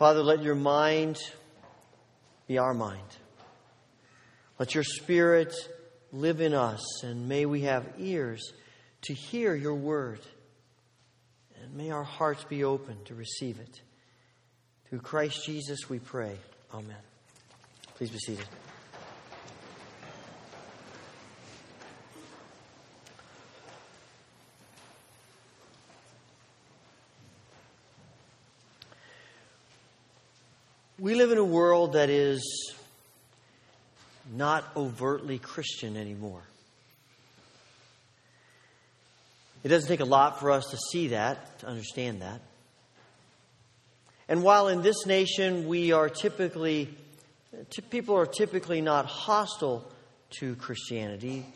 Father, let your mind be our mind. Let your spirit live in us, and may we have ears to hear your word. And may our hearts be open to receive it. Through Christ Jesus we pray. Amen. Please be seated. We live in a world that is not overtly Christian anymore. It doesn't take a lot for us to see that, to understand that. And while in this nation we are typically, people are typically not hostile to Christianity,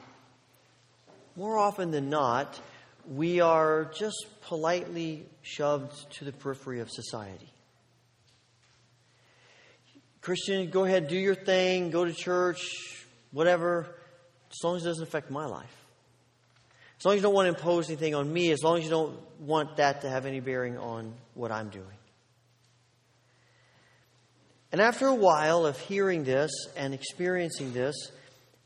more often than not, we are just politely shoved to the periphery of society. Christian, go ahead, do your thing, go to church, whatever, as long as it doesn't affect my life. As long as you don't want to impose anything on me, as long as you don't want that to have any bearing on what I'm doing. And after a while of hearing this and experiencing this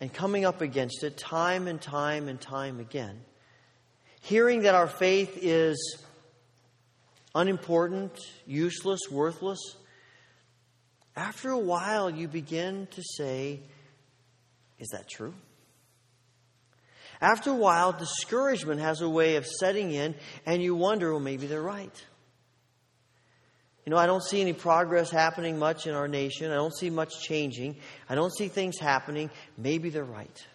and coming up against it time and time and time again, hearing that our faith is unimportant, useless, worthless, after a while, you begin to say, Is that true? After a while, discouragement has a way of setting in, and you wonder, well, maybe they're right. You know, I don't see any progress happening much in our nation. I don't see much changing. I don't see things happening. Maybe they're right.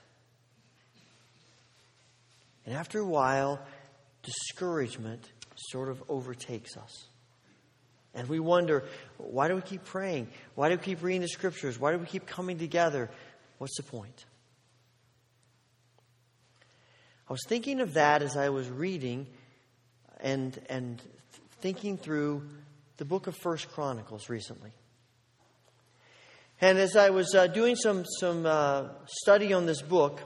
And after a while, discouragement sort of overtakes us. And we wonder, why do we keep praying? Why do we keep reading the scriptures? Why do we keep coming together? What's the point? I was thinking of that as I was reading and, and thinking through the book of First Chronicles recently. And as I was uh, doing some, some uh, study on this book,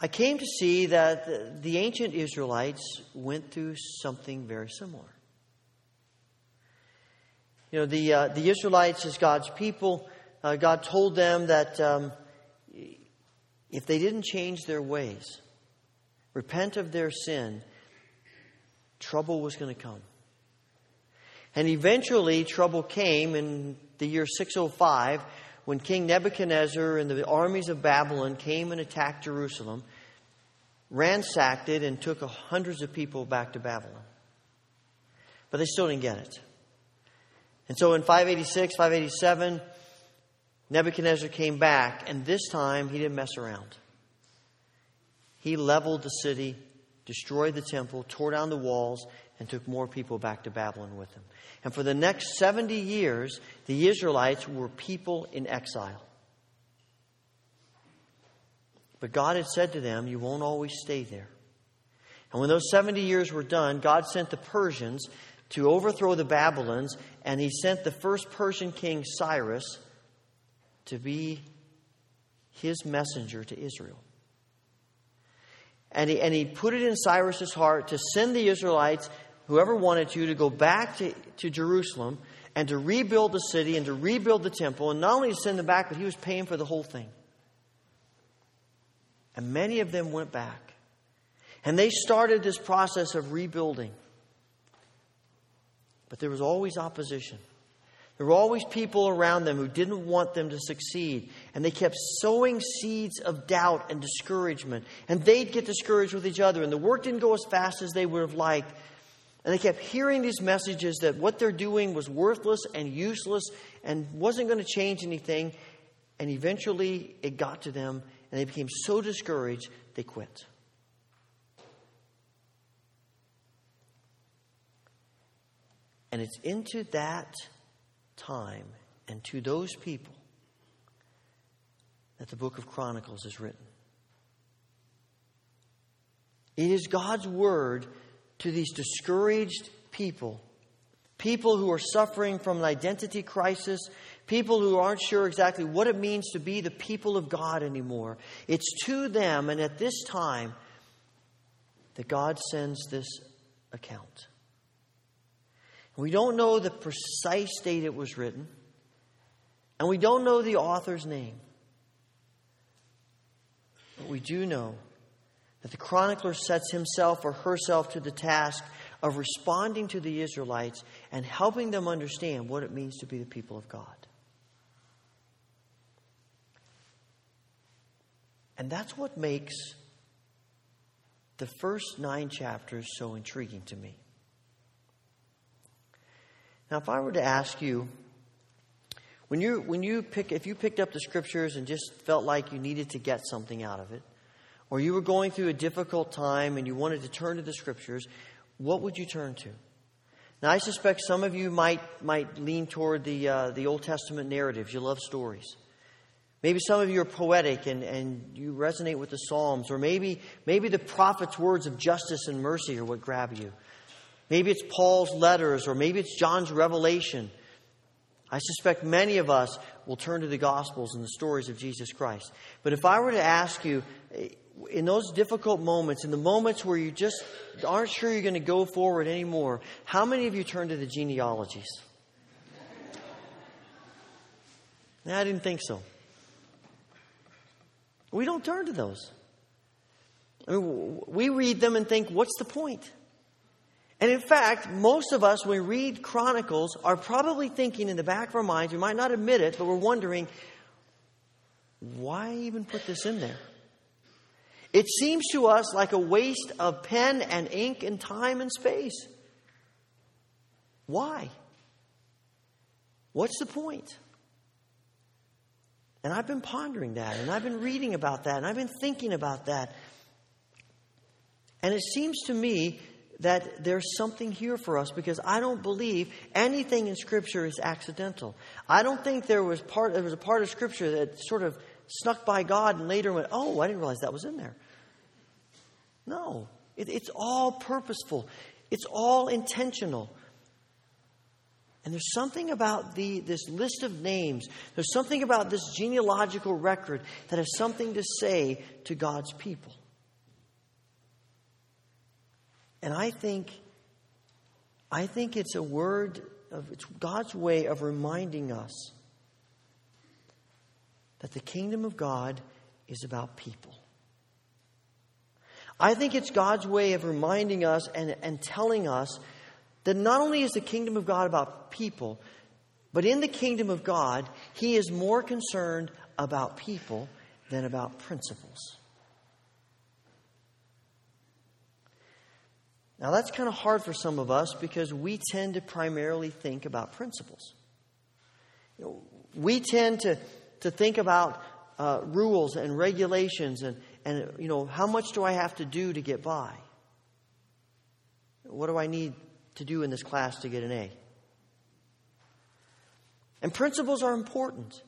I came to see that the, the ancient Israelites went through something very similar. You know, the, uh, the Israelites, as God's people, uh, God told them that um, if they didn't change their ways, repent of their sin, trouble was going to come. And eventually, trouble came in the year 605 when King Nebuchadnezzar and the armies of Babylon came and attacked Jerusalem, ransacked it, and took hundreds of people back to Babylon. But they still didn't get it. And so in 586, 587, Nebuchadnezzar came back, and this time he didn't mess around. He leveled the city, destroyed the temple, tore down the walls, and took more people back to Babylon with him. And for the next 70 years, the Israelites were people in exile. But God had said to them, You won't always stay there. And when those 70 years were done, God sent the Persians to overthrow the Babylons, and he sent the first Persian king, Cyrus, to be his messenger to Israel. And he, and he put it in Cyrus's heart to send the Israelites, whoever wanted to, to go back to, to Jerusalem and to rebuild the city and to rebuild the temple. And not only to send them back, but he was paying for the whole thing. And many of them went back. And they started this process of rebuilding. But there was always opposition. There were always people around them who didn't want them to succeed. And they kept sowing seeds of doubt and discouragement. And they'd get discouraged with each other. And the work didn't go as fast as they would have liked. And they kept hearing these messages that what they're doing was worthless and useless and wasn't going to change anything. And eventually it got to them and they became so discouraged they quit. And it's into that time and to those people that the book of Chronicles is written. It is God's word to these discouraged people, people who are suffering from an identity crisis, people who aren't sure exactly what it means to be the people of God anymore. It's to them and at this time that God sends this account. We don't know the precise date it was written, and we don't know the author's name. But we do know that the chronicler sets himself or herself to the task of responding to the Israelites and helping them understand what it means to be the people of God. And that's what makes the first nine chapters so intriguing to me. Now, if I were to ask you, when you, when you pick, if you picked up the scriptures and just felt like you needed to get something out of it, or you were going through a difficult time and you wanted to turn to the scriptures, what would you turn to? Now, I suspect some of you might, might lean toward the, uh, the Old Testament narratives. You love stories. Maybe some of you are poetic and, and you resonate with the Psalms, or maybe, maybe the prophet's words of justice and mercy are what grab you. Maybe it's Paul's letters, or maybe it's John's revelation. I suspect many of us will turn to the Gospels and the stories of Jesus Christ. But if I were to ask you, eh, in those difficult moments, in the moments where you just aren't sure you're going to go forward anymore, how many of you turn to the genealogies? I didn't think so. We don't turn to those. I mean, we read them and think, what's the point? And in fact, most of us, when we read Chronicles, are probably thinking in the back of our minds, we might not admit it, but we're wondering, why even put this in there? It seems to us like a waste of pen and ink and time and space. Why? What's the point? And I've been pondering that, and I've been reading about that, and I've been thinking about that. And it seems to me that there's something here for us because I don't believe anything in Scripture is accidental. I don't think there was part there was a part of Scripture that sort of snuck by God and later went, "Oh, I didn't realize that was in there." No, it, it's all purposeful. It's all intentional. And there's something about the, this list of names, there's something about this genealogical record that has something to say to God's people. And I think, I think it's a word of it's God's way of reminding us that the kingdom of God is about people. I think it's God's way of reminding us and, and telling us that not only is the kingdom of God about people, but in the kingdom of God, He is more concerned about people than about principles. Now, that's kind of hard for some of us because we tend to primarily think about principles. You know, we tend to, to think about uh, rules and regulations and, and, you know, how much do I have to do to get by? What do I need to do in this class to get an A. And principles are important.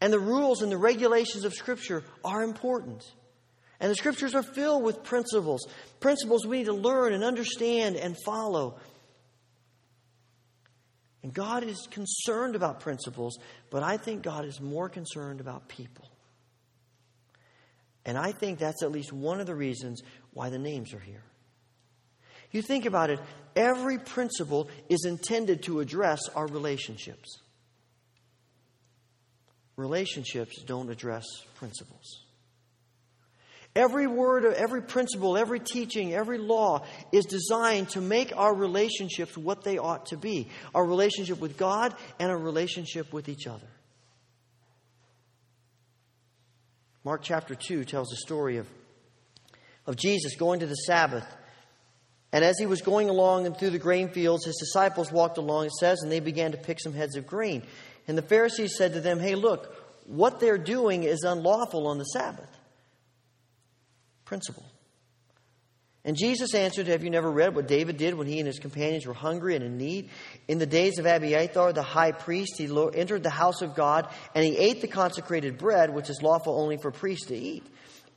And the rules and the regulations of Scripture are important. And the Scriptures are filled with principles. Principles we need to learn and understand and follow. And God is concerned about principles, but I think God is more concerned about people. And I think that's at least one of the reasons why the names are here. You think about it, every principle is intended to address our relationships. Relationships don't address principles. Every word, every principle, every teaching, every law is designed to make our relationships what they ought to be our relationship with God and our relationship with each other. Mark chapter 2 tells the story of, of Jesus going to the Sabbath and as he was going along and through the grain fields, his disciples walked along, it says, and they began to pick some heads of grain. And the Pharisees said to them, Hey, look, what they're doing is unlawful on the Sabbath. Principle. And Jesus answered, Have you never read what David did when he and his companions were hungry and in need? In the days of Abiathar, the high priest, he entered the house of God and he ate the consecrated bread, which is lawful only for priests to eat.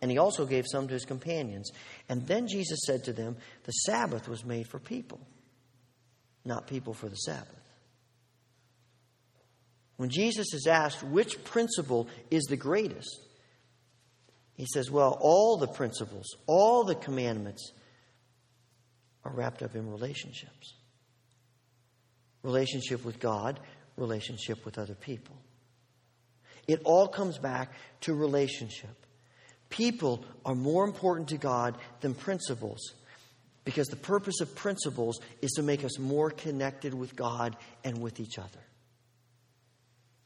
And he also gave some to his companions. And then Jesus said to them, The Sabbath was made for people, not people for the Sabbath. When Jesus is asked which principle is the greatest, he says, Well, all the principles, all the commandments are wrapped up in relationships. relationship with God, relationship with other people. It all comes back to relationship. People are more important to God than principles because the purpose of principles is to make us more connected with God and with each other.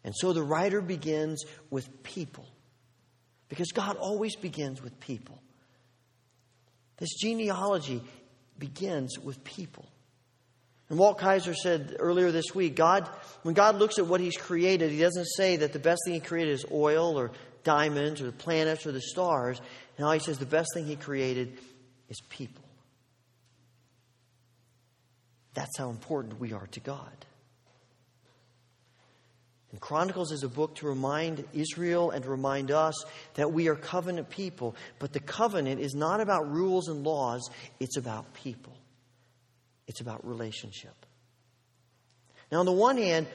And so the writer begins with people because God always begins with people. This genealogy begins with people. And Walt Kaiser said earlier this week God, when God looks at what He's created, He doesn't say that the best thing He created is oil or diamonds or the planets or the stars. Now He says the best thing He created is people. That's how important we are to God. And Chronicles is a book to remind Israel and to remind us that we are covenant people. But the covenant is not about rules and laws, it's about people, it's about relationship. Now, on the one hand,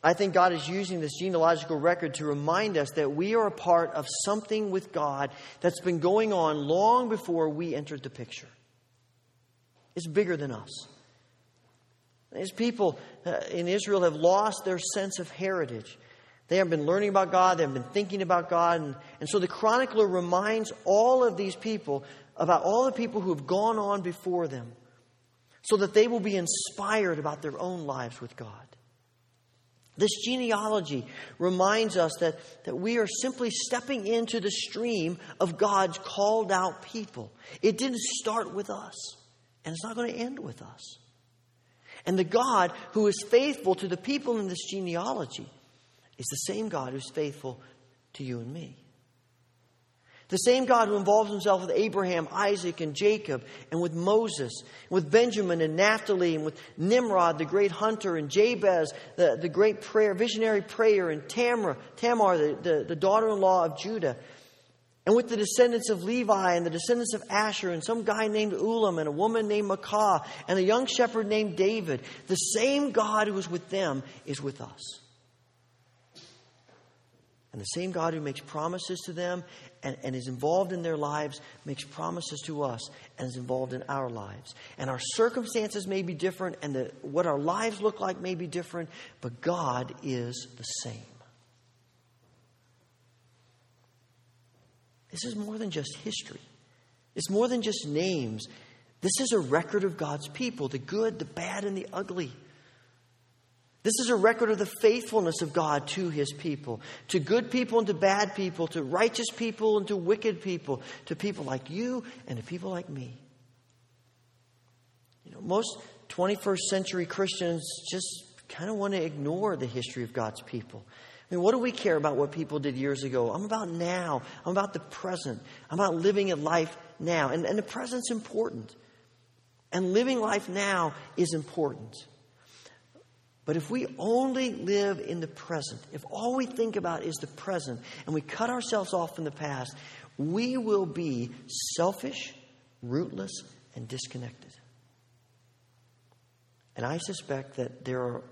I think God is using this genealogical record to remind us that we are a part of something with God that's been going on long before we entered the picture. It's bigger than us. These people uh, in Israel have lost their sense of heritage. They have been learning about God, they have been thinking about God. And, and so the chronicler reminds all of these people about all the people who have gone on before them so that they will be inspired about their own lives with God. This genealogy reminds us that, that we are simply stepping into the stream of God's called out people. It didn't start with us, and it's not going to end with us. And the God who is faithful to the people in this genealogy is the same God who's faithful to you and me. The same God who involves himself with Abraham, Isaac, and Jacob, and with Moses, with Benjamin and Naphtali, and with Nimrod, the great hunter, and Jabez, the, the great prayer, visionary prayer, and Tamar, Tamar the, the, the daughter in law of Judah and with the descendants of Levi and the descendants of Asher and some guy named Ulam and a woman named Maacah and a young shepherd named David, the same God who was with them is with us. And the same God who makes promises to them and, and is involved in their lives makes promises to us and is involved in our lives. And our circumstances may be different and the, what our lives look like may be different, but God is the same. This is more than just history, it's more than just names. This is a record of God's people the good, the bad, and the ugly. This is a record of the faithfulness of God to his people, to good people and to bad people, to righteous people and to wicked people, to people like you and to people like me. You know, most 21st century Christians just kind of want to ignore the history of God's people. I mean, what do we care about what people did years ago? I'm about now. I'm about the present. I'm about living a life now. And, and the present's important. And living life now is important. But if we only live in the present, if all we think about is the present, and we cut ourselves off from the past, we will be selfish, rootless, and disconnected. And I suspect that there are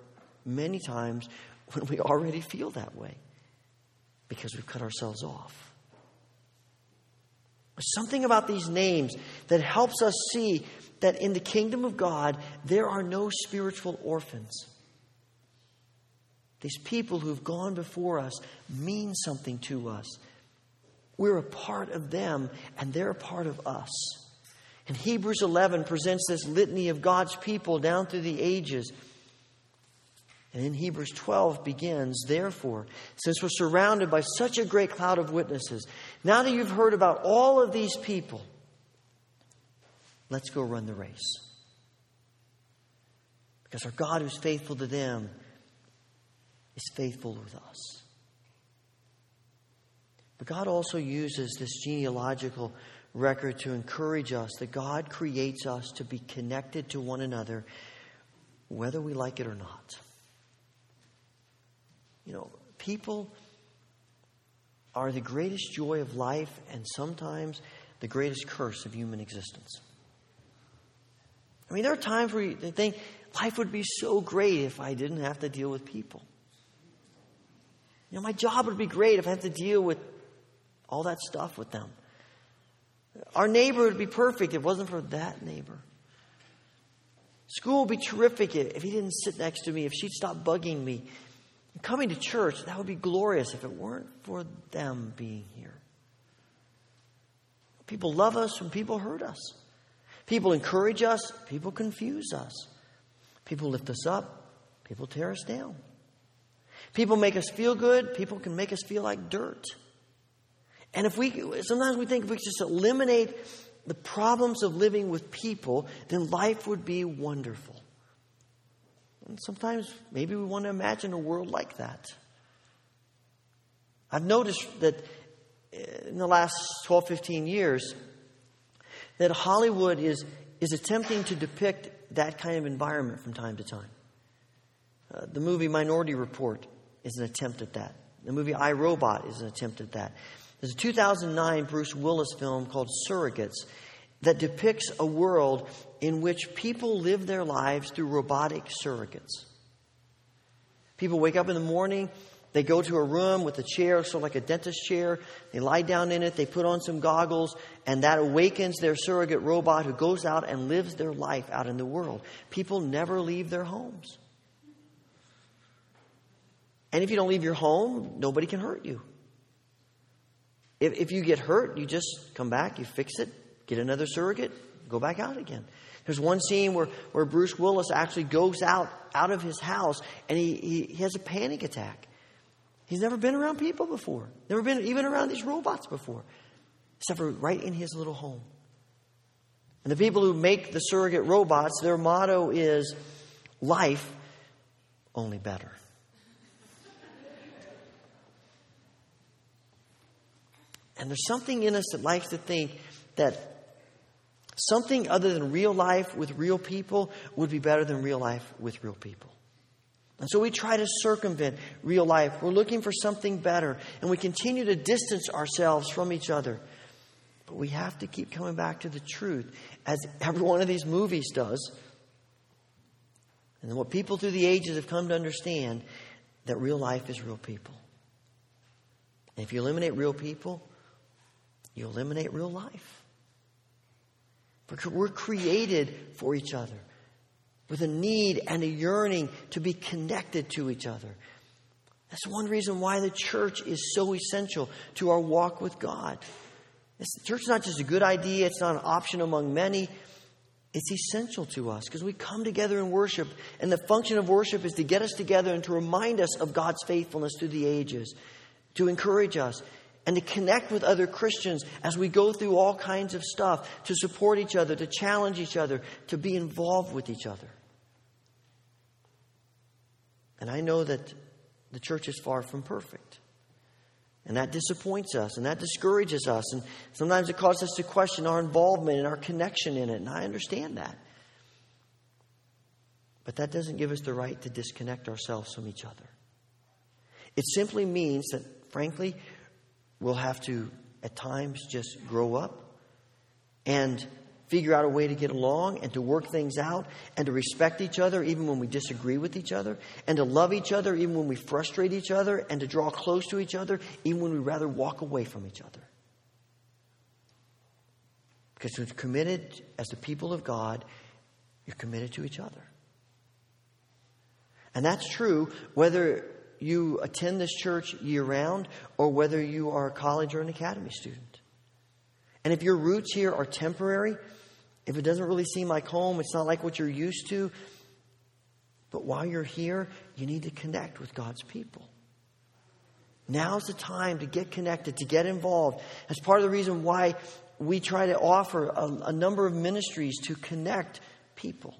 many times when we already feel that way because we've cut ourselves off. There's something about these names that helps us see that in the kingdom of God, there are no spiritual orphans. These people who've gone before us mean something to us. We're a part of them, and they're a part of us. And Hebrews 11 presents this litany of God's people down through the ages and in Hebrews 12 begins, therefore, since we're surrounded by such a great cloud of witnesses, now that you've heard about all of these people, let's go run the race. Because our God, who's faithful to them, is faithful with us. But God also uses this genealogical record to encourage us that God creates us to be connected to one another, whether we like it or not. You know, people are the greatest joy of life and sometimes the greatest curse of human existence. I mean, there are times where you think life would be so great if I didn't have to deal with people. You know, my job would be great if I had to deal with all that stuff with them. Our neighbor would be perfect if it wasn't for that neighbor. School would be terrific if he didn't sit next to me, if she'd stop bugging me. Coming to church, that would be glorious if it weren't for them being here. People love us when people hurt us. People encourage us, people confuse us. People lift us up, people tear us down. People make us feel good, people can make us feel like dirt. And if we sometimes we think if we could just eliminate the problems of living with people, then life would be wonderful. And sometimes maybe we want to imagine a world like that. I've noticed that in the last 12, 15 years, that Hollywood is, is attempting to depict that kind of environment from time to time. Uh, the movie Minority Report is an attempt at that. The movie I, Robot is an attempt at that. There's a 2009 Bruce Willis film called Surrogates that depicts a world in which people live their lives through robotic surrogates. People wake up in the morning, they go to a room with a chair, sort of like a dentist chair. They lie down in it, they put on some goggles, and that awakens their surrogate robot who goes out and lives their life out in the world. People never leave their homes. And if you don't leave your home, nobody can hurt you. If, if you get hurt, you just come back, you fix it, get another surrogate, go back out again. There's one scene where, where Bruce Willis actually goes out, out of his house and he, he, he has a panic attack. He's never been around people before, never been even around these robots before, except for right in his little home. And the people who make the surrogate robots, their motto is life, only better. And there's something in us that likes to think that something other than real life with real people would be better than real life with real people. And so we try to circumvent real life. We're looking for something better, and we continue to distance ourselves from each other. But we have to keep coming back to the truth, as every one of these movies does. And what people through the ages have come to understand that real life is real people. And if you eliminate real people, you eliminate real life. We're created for each other with a need and a yearning to be connected to each other. That's one reason why the church is so essential to our walk with God. The church is not just a good idea, it's not an option among many. It's essential to us because we come together in worship, and the function of worship is to get us together and to remind us of God's faithfulness through the ages, to encourage us, and to connect with other Christians as we go through all kinds of stuff, to support each other, to challenge each other, to be involved with each other. And I know that the church is far from perfect. And that disappoints us and that discourages us. And sometimes it causes us to question our involvement and our connection in it. And I understand that. But that doesn't give us the right to disconnect ourselves from each other. It simply means that, frankly, we'll have to, at times, just grow up and figure out a way to get along and to work things out and to respect each other even when we disagree with each other and to love each other even when we frustrate each other and to draw close to each other even when we rather walk away from each other. Because we're committed as the people of God, you're committed to each other. And that's true whether you attend this church year round or whether you are a college or an academy student. And if your roots here are temporary, if it doesn't really seem like home, it's not like what you're used to. But while you're here, you need to connect with God's people. Now's the time to get connected, to get involved. That's part of the reason why we try to offer a, a number of ministries to connect people.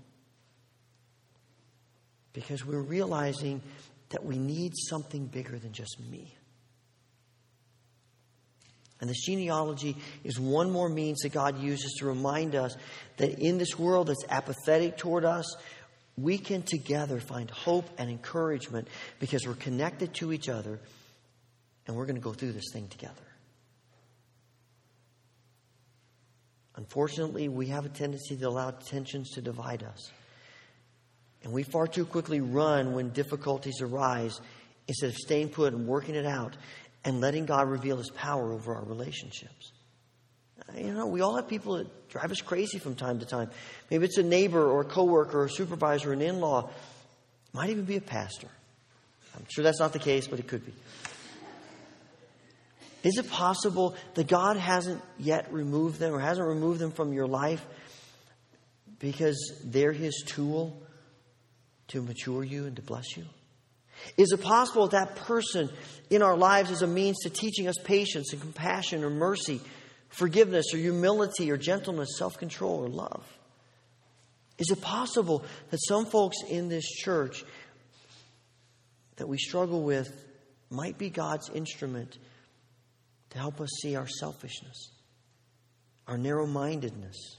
Because we're realizing that we need something bigger than just me. And this genealogy is one more means that God uses to remind us that in this world that's apathetic toward us, we can together find hope and encouragement because we're connected to each other and we're going to go through this thing together. Unfortunately, we have a tendency to allow tensions to divide us. And we far too quickly run when difficulties arise instead of staying put and working it out and letting God reveal His power over our relationships. Uh, you know, we all have people that drive us crazy from time to time. Maybe it's a neighbor or a coworker or a supervisor or an in-law. Might even be a pastor. I'm sure that's not the case, but it could be. Is it possible that God hasn't yet removed them or hasn't removed them from your life because they're His tool to mature you and to bless you? Is it possible that person in our lives is a means to teaching us patience and compassion or mercy, forgiveness or humility or gentleness, self control or love? Is it possible that some folks in this church that we struggle with might be God's instrument to help us see our selfishness, our narrow mindedness,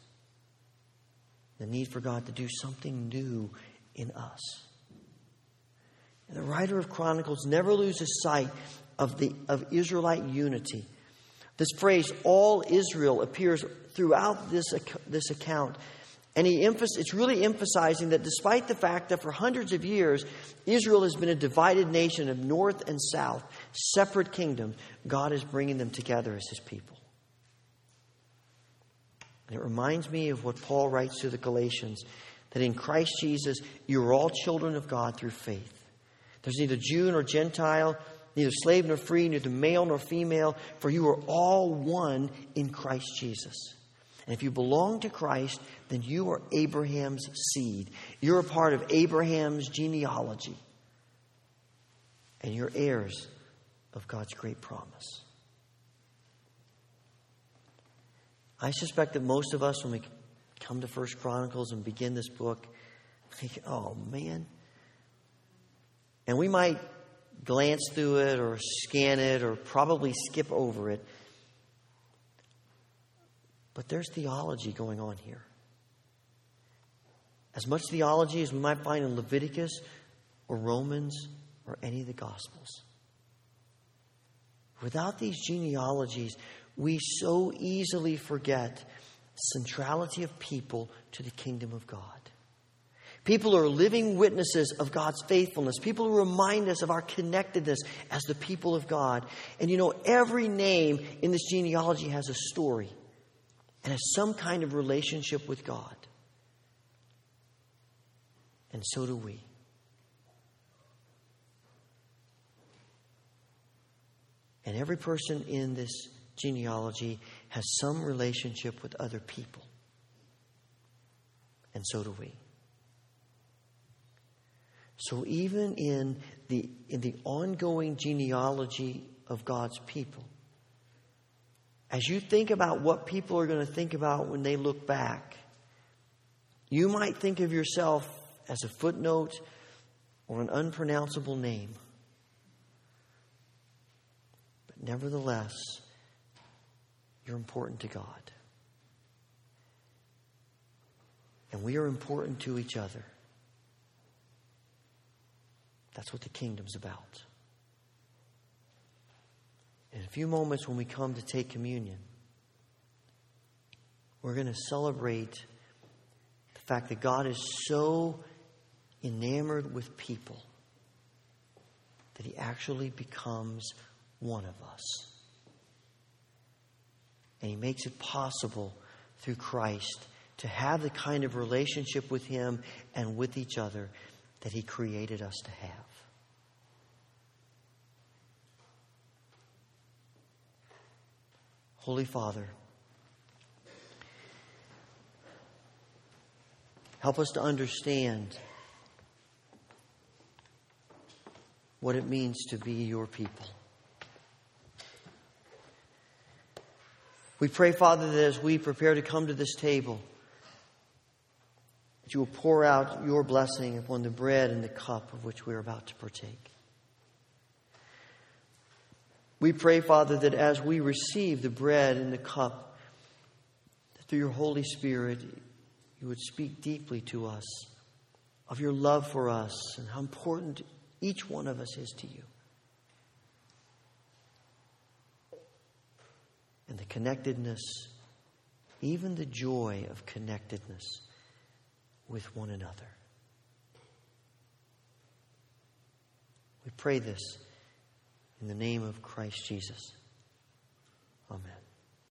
the need for God to do something new in us. And the writer of Chronicles never loses sight of, the, of Israelite unity. This phrase, all Israel, appears throughout this, this account. And he it's really emphasizing that despite the fact that for hundreds of years, Israel has been a divided nation of north and south, separate kingdoms, God is bringing them together as his people. And it reminds me of what Paul writes to the Galatians that in Christ Jesus, you are all children of God through faith. There's neither Jew nor Gentile, neither slave nor free, neither male nor female, for you are all one in Christ Jesus. And if you belong to Christ, then you are Abraham's seed. You're a part of Abraham's genealogy. And you're heirs of God's great promise. I suspect that most of us, when we come to First Chronicles and begin this book, think, oh man. And we might glance through it or scan it or probably skip over it. But there's theology going on here. As much theology as we might find in Leviticus or Romans or any of the Gospels. Without these genealogies, we so easily forget centrality of people to the kingdom of God. People are living witnesses of God's faithfulness. People who remind us of our connectedness as the people of God. And you know, every name in this genealogy has a story and has some kind of relationship with God. And so do we. And every person in this genealogy has some relationship with other people. And so do we. So even in the, in the ongoing genealogy of God's people, as you think about what people are going to think about when they look back, you might think of yourself as a footnote or an unpronounceable name. But nevertheless, you're important to God. And we are important to each other. That's what the kingdom's about. In a few moments, when we come to take communion, we're going to celebrate the fact that God is so enamored with people that He actually becomes one of us. And He makes it possible through Christ to have the kind of relationship with Him and with each other that He created us to have. Holy Father, help us to understand what it means to be your people. We pray, Father, that as we prepare to come to this table, that you will pour out your blessing upon the bread and the cup of which we are about to partake. We pray, Father, that as we receive the bread and the cup, that through your Holy Spirit, you would speak deeply to us of your love for us and how important each one of us is to you. And the connectedness, even the joy of connectedness with one another. We pray this in the name of Christ Jesus. Amen.